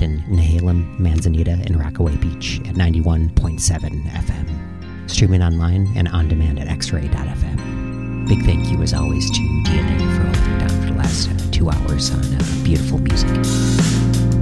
107.1 FM, and on the coast in Nehalem, Manzanita, and Rockaway Beach at 91.7 FM. Streaming online and on demand at xray.fm. Big thank you, as always, to DNA for holding down for the last two hours on uh, beautiful music.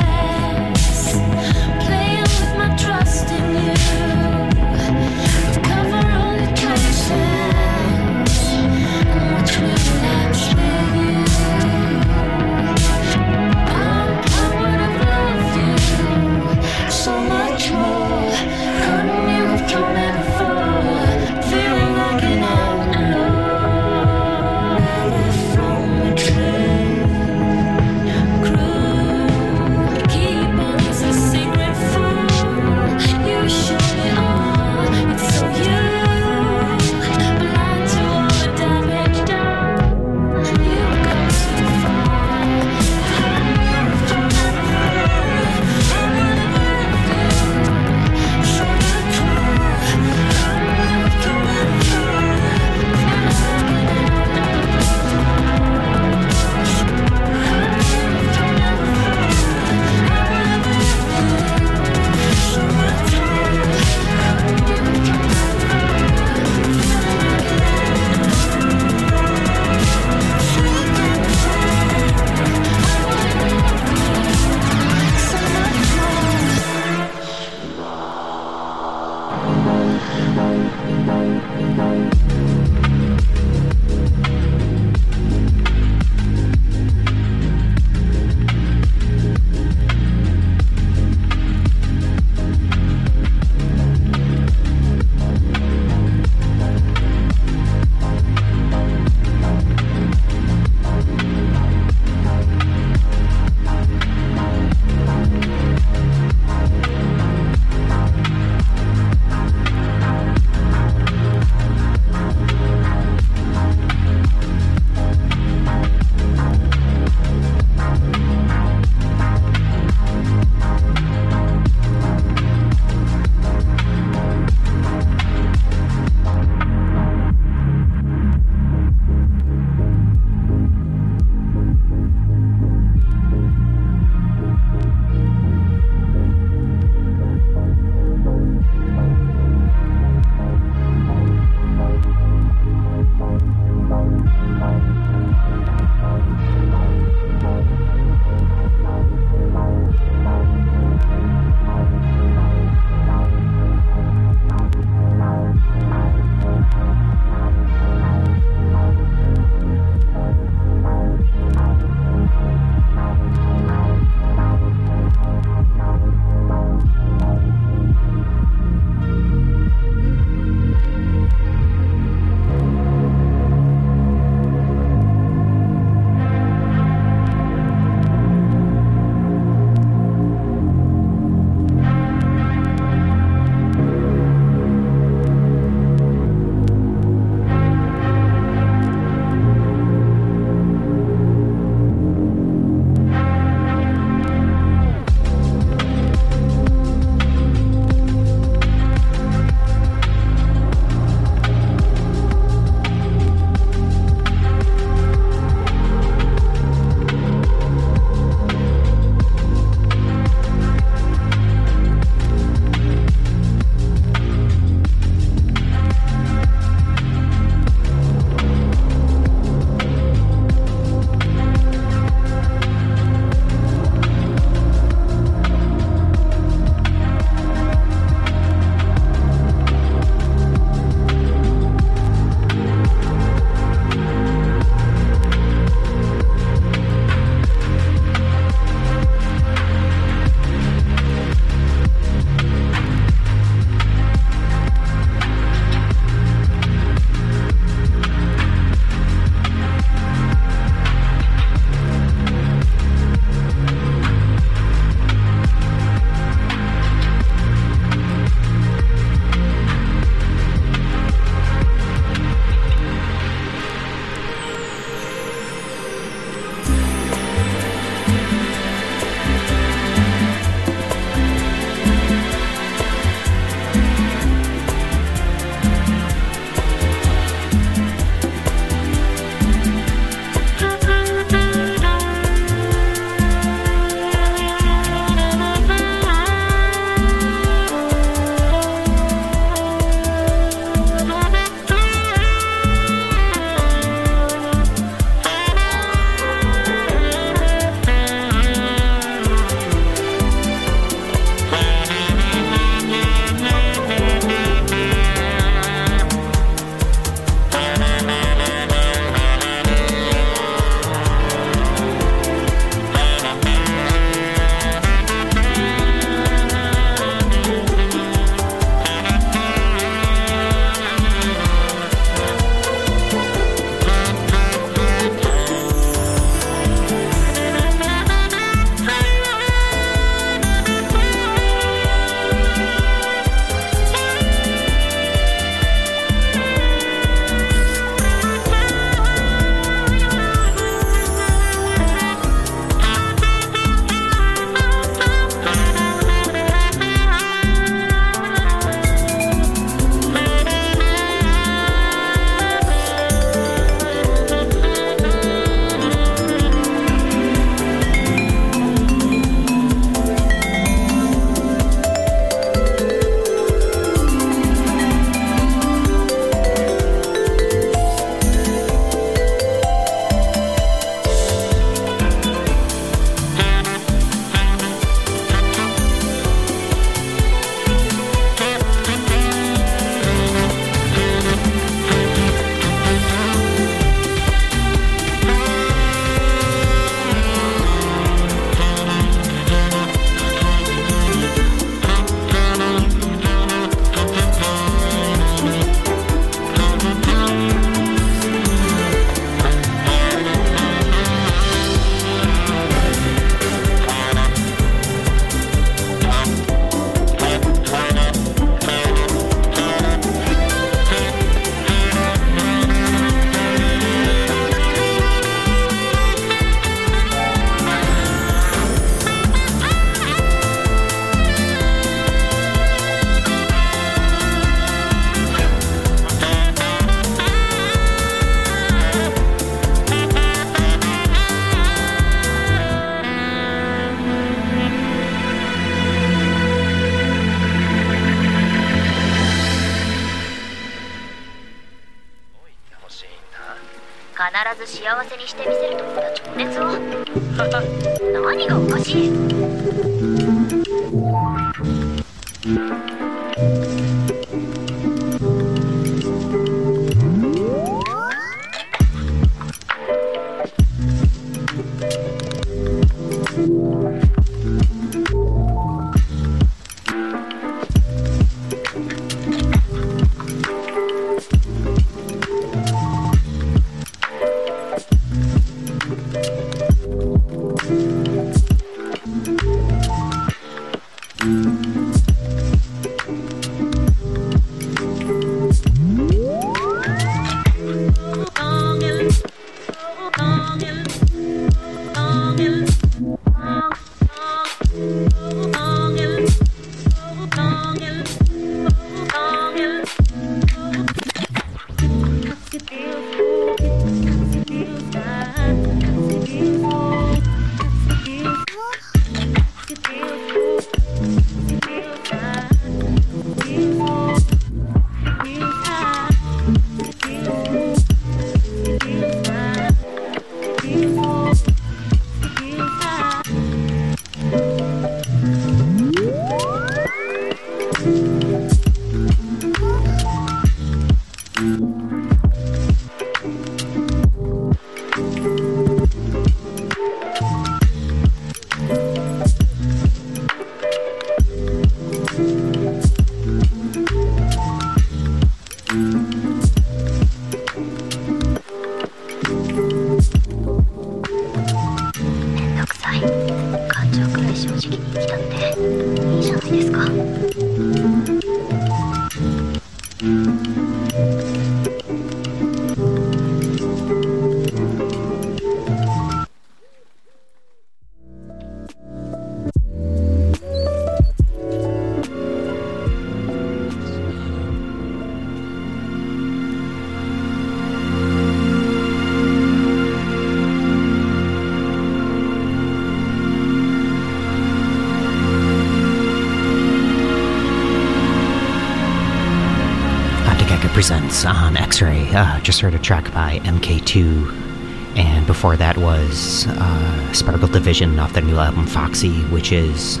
Presents on X Ray. Uh, just heard a track by MK2, and before that was uh, Sparkle Division off their new album Foxy, which is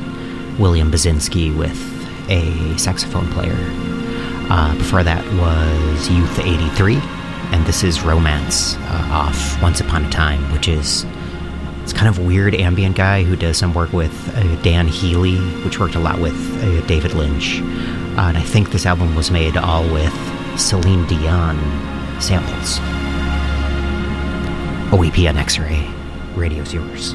William Basinski with a saxophone player. Uh, before that was Youth 83, and this is Romance uh, off Once Upon a Time, which is it's kind of weird ambient guy who does some work with uh, Dan Healy, which worked a lot with uh, David Lynch. Uh, and I think this album was made all with Celine Dion samples. OEP on X Ray. Radio's yours.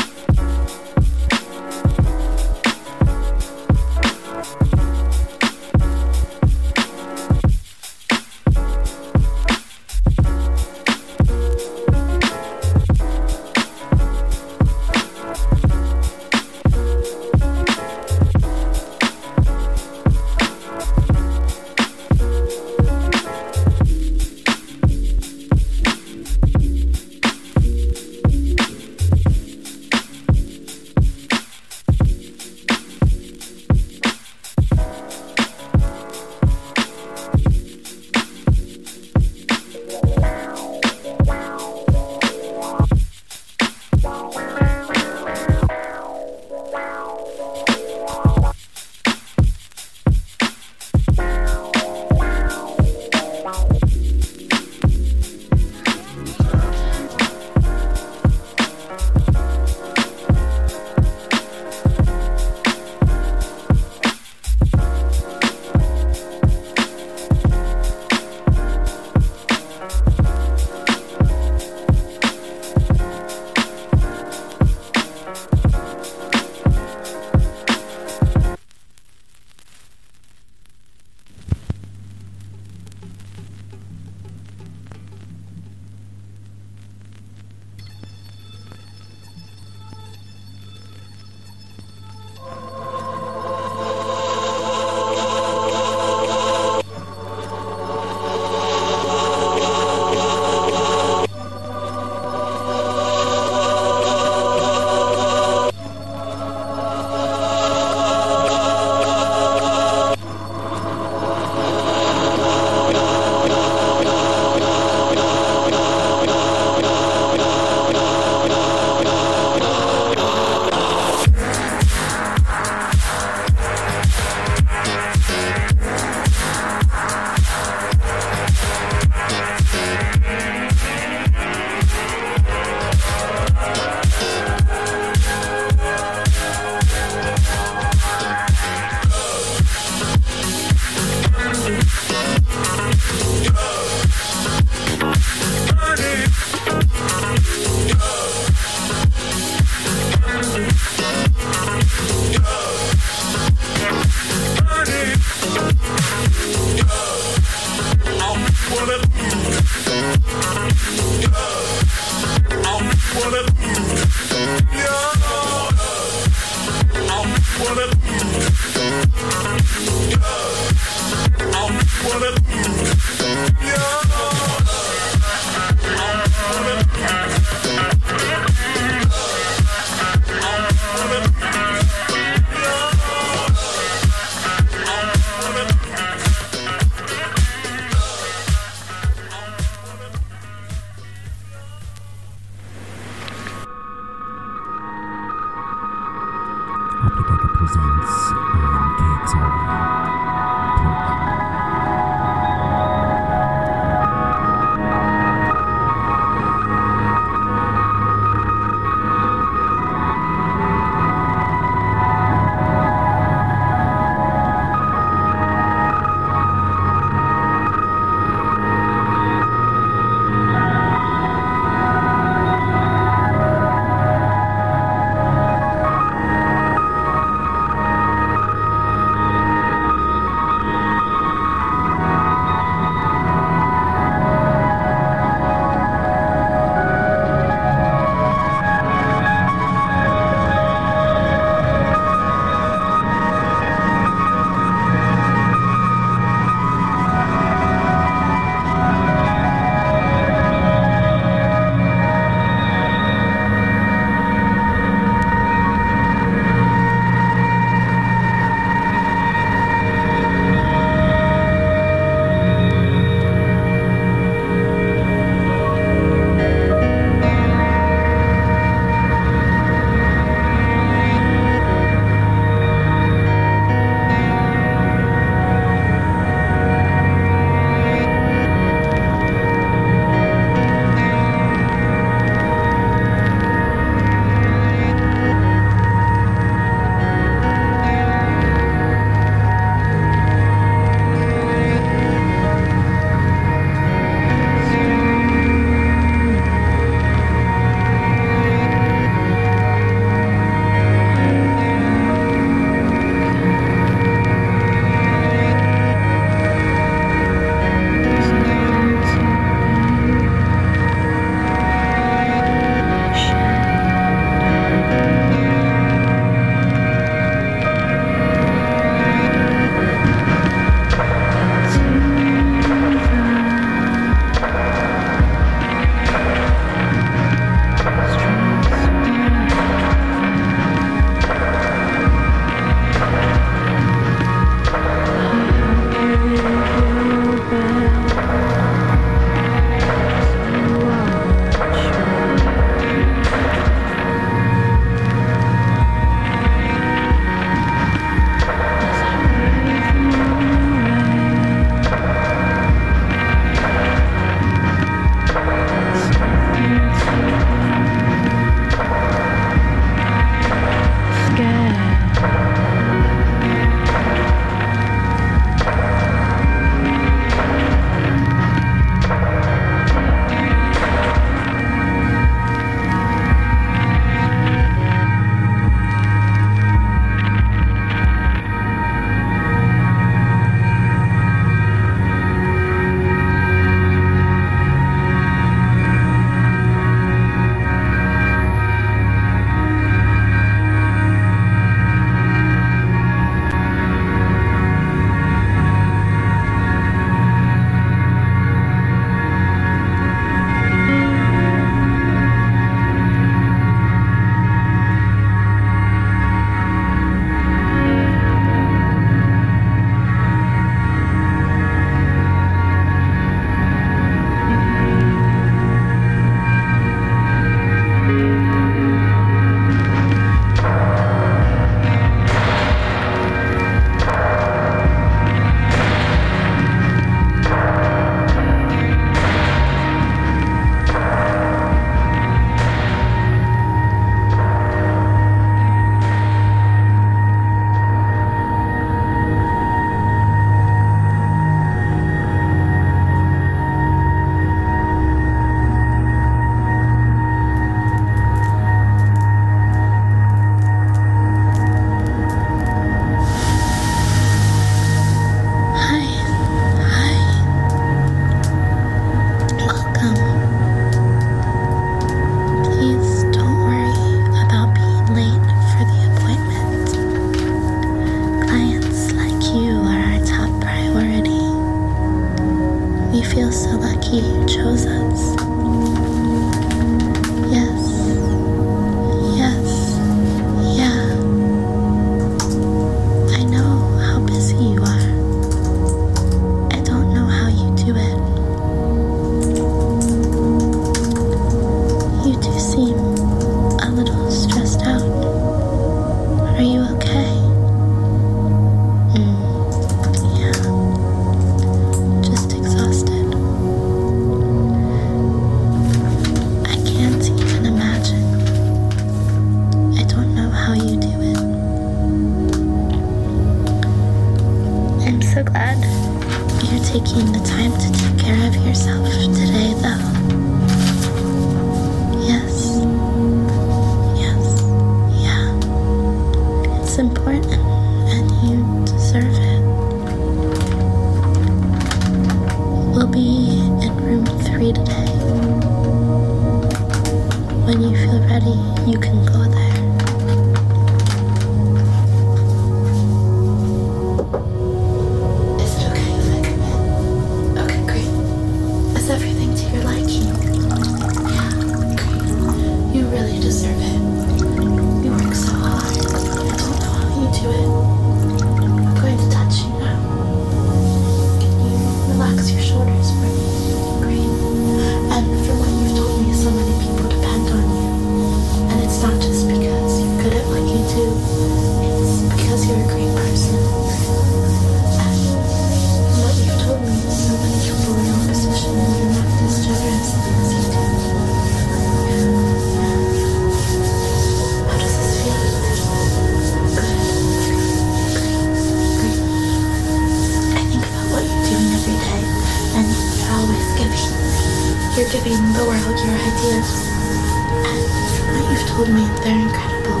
and you've told me they're incredible.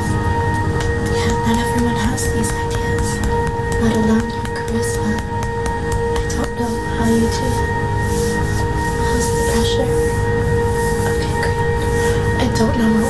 Yeah, not everyone has these ideas, let alone your charisma. I don't know how you do it. How's the pressure? Okay, great. I don't know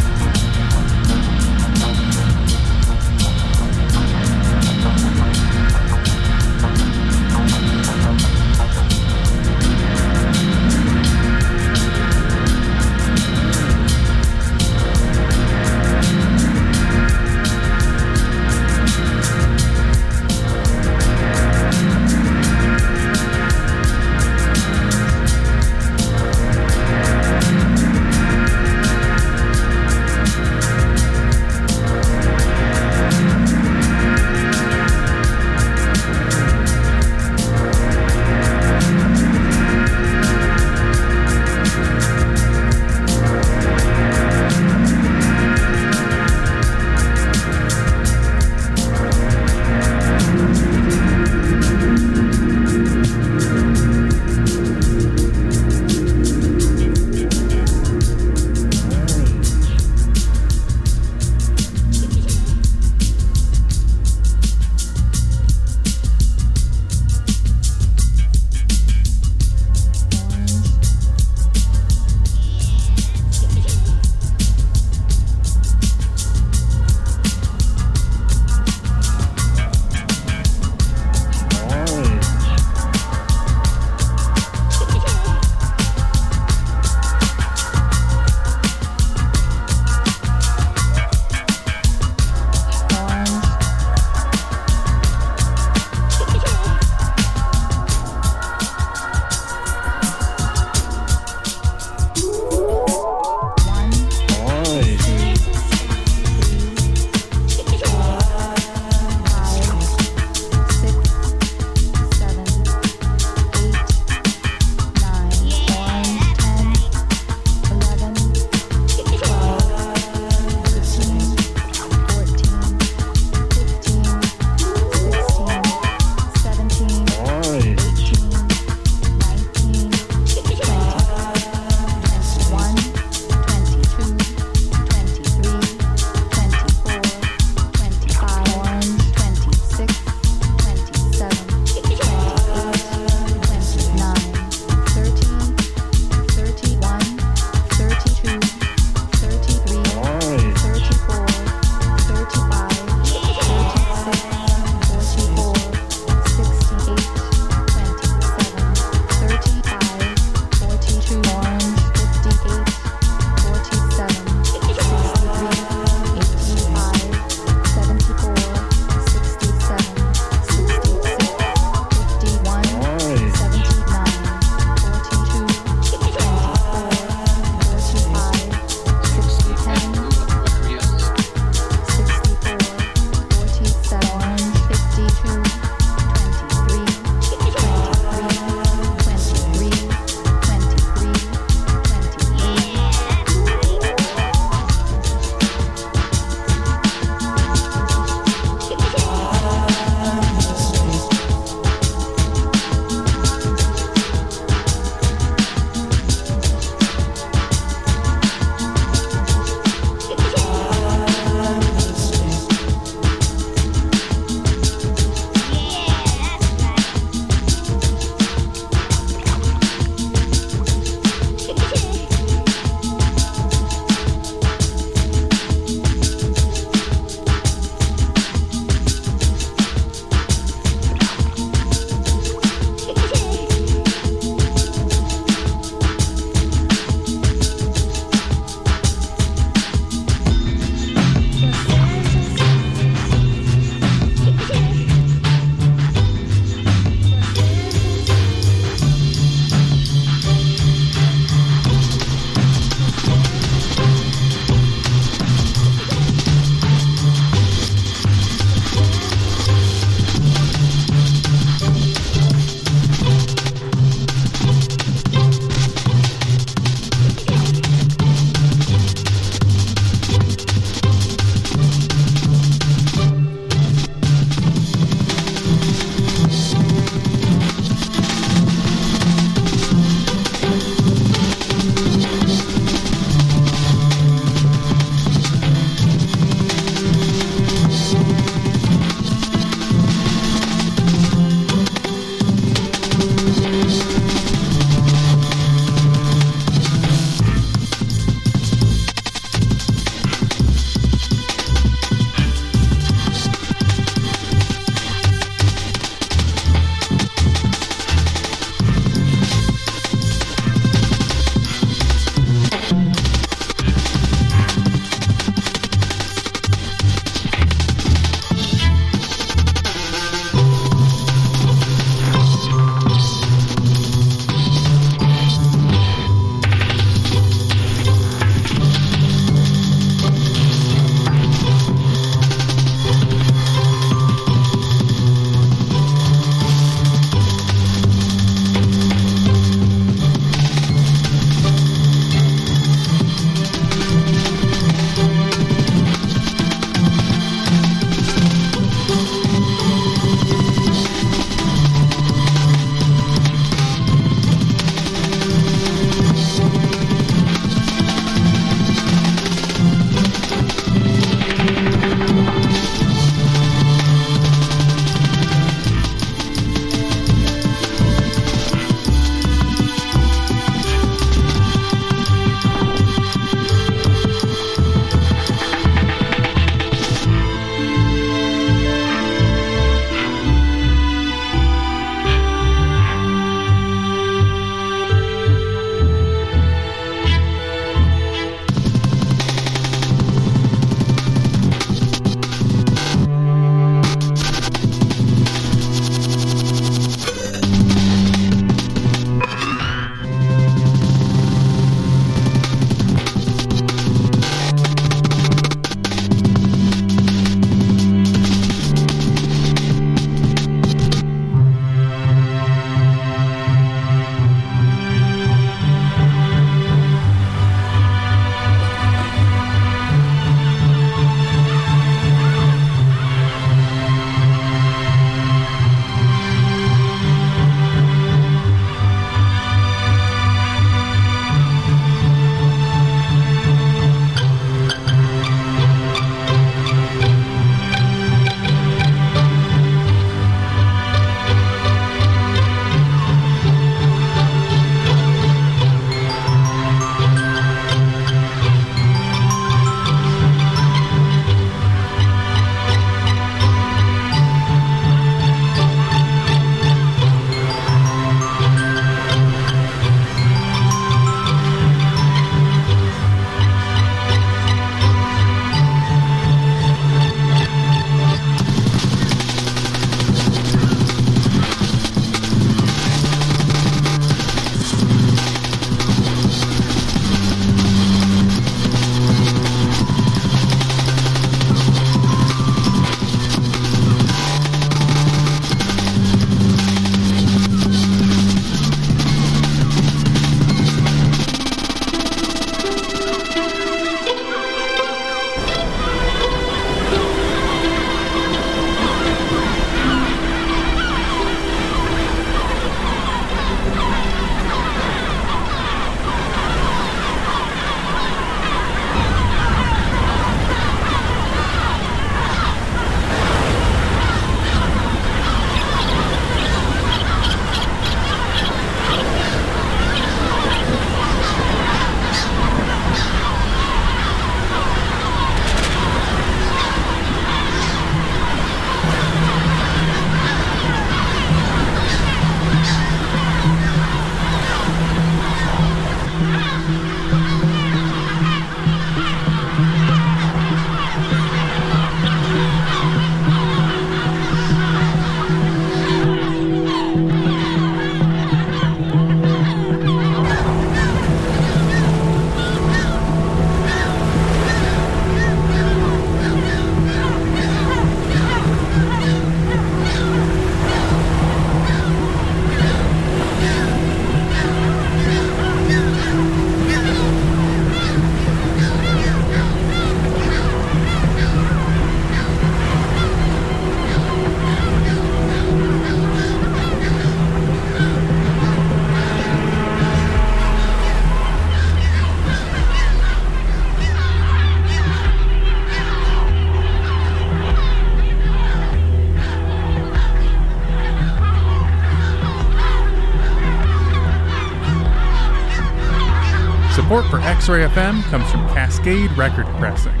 X Ray FM comes from Cascade Record Pressing.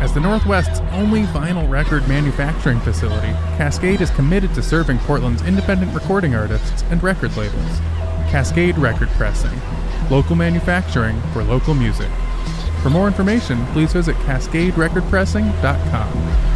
As the Northwest's only vinyl record manufacturing facility, Cascade is committed to serving Portland's independent recording artists and record labels. Cascade Record Pressing, local manufacturing for local music. For more information, please visit cascaderecordpressing.com.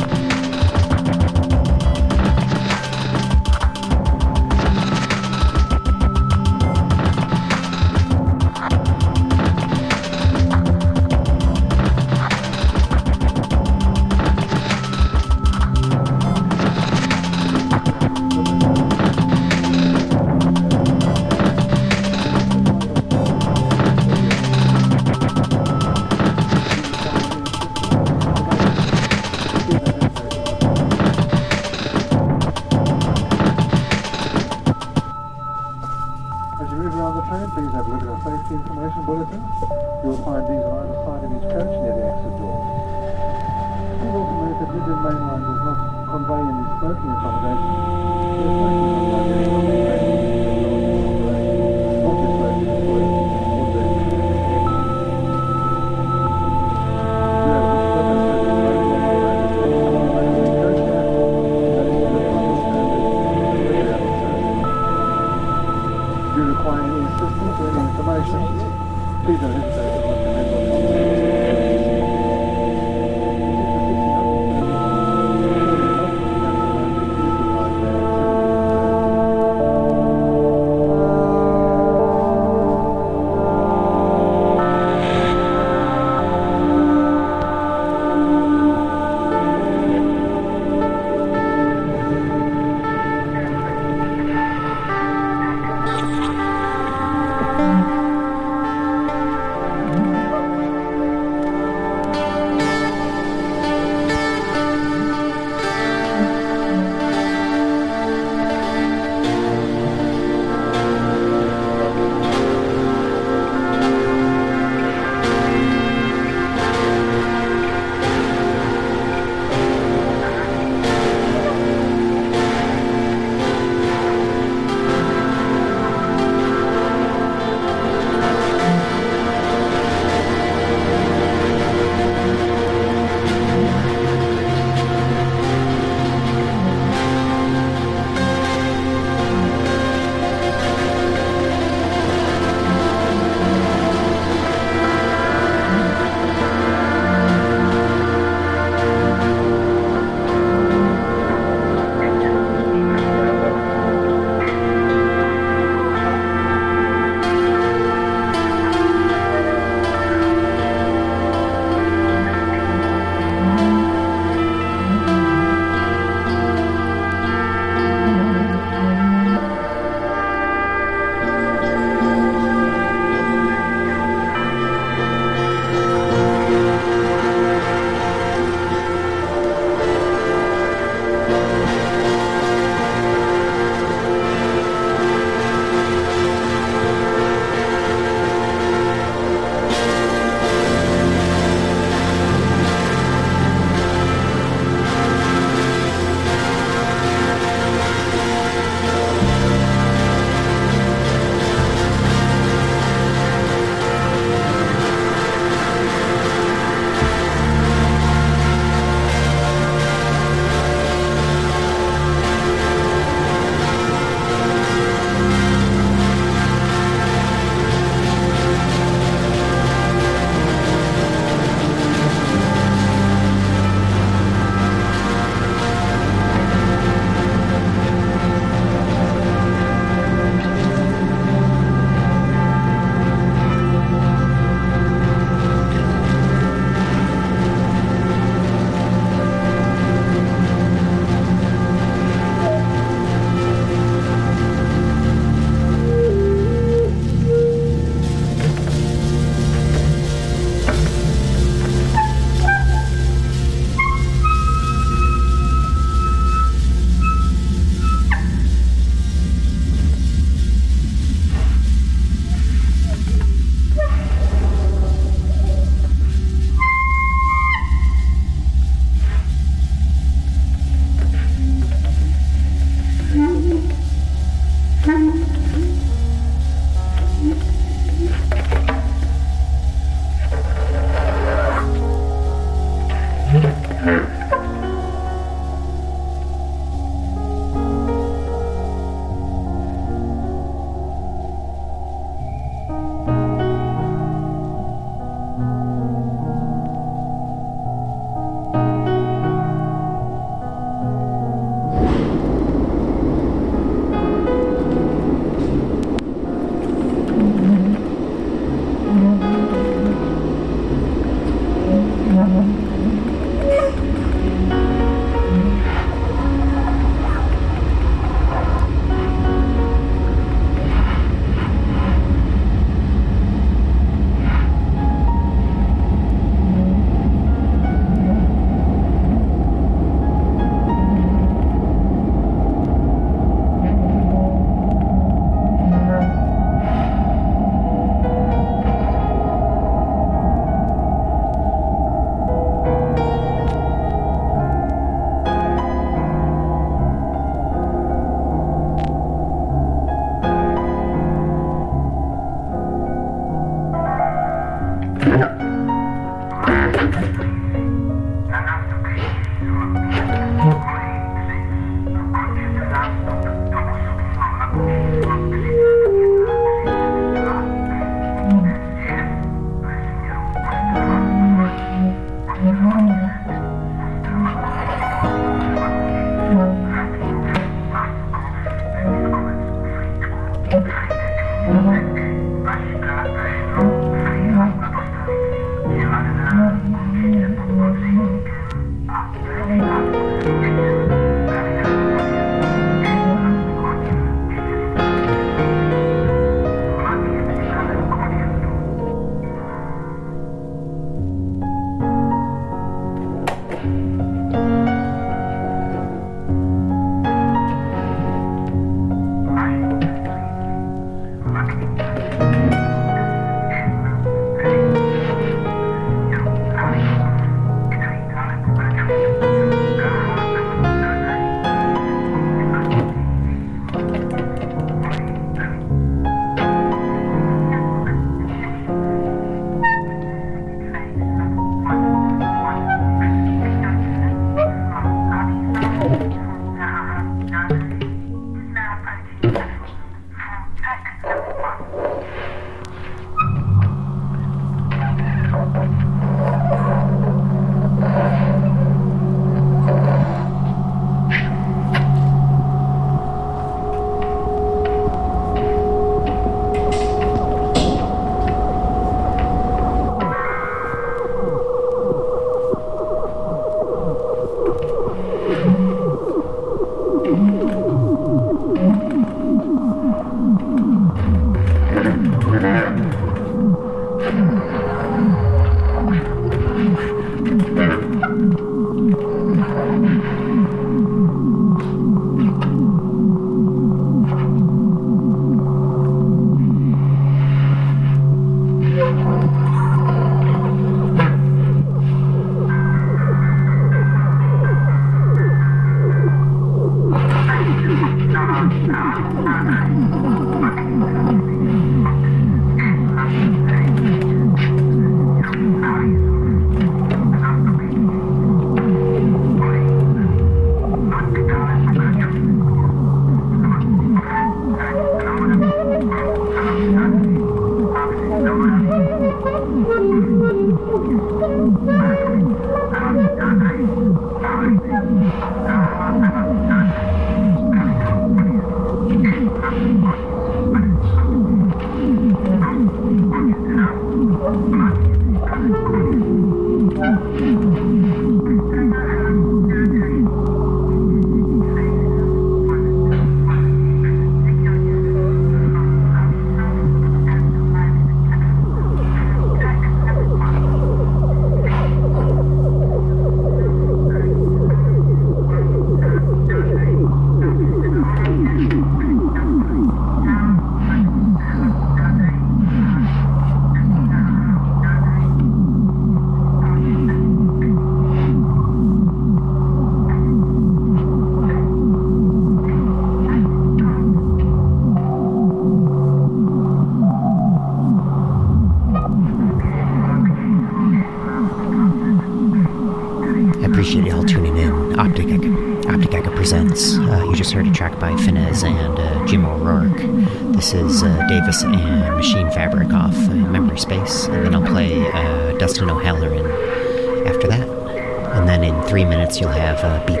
分了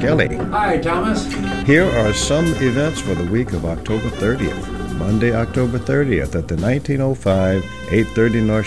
Kelly. Hi, Thomas. Here are some events for the week of October 30th. Monday, October 30th at the 1905 830 North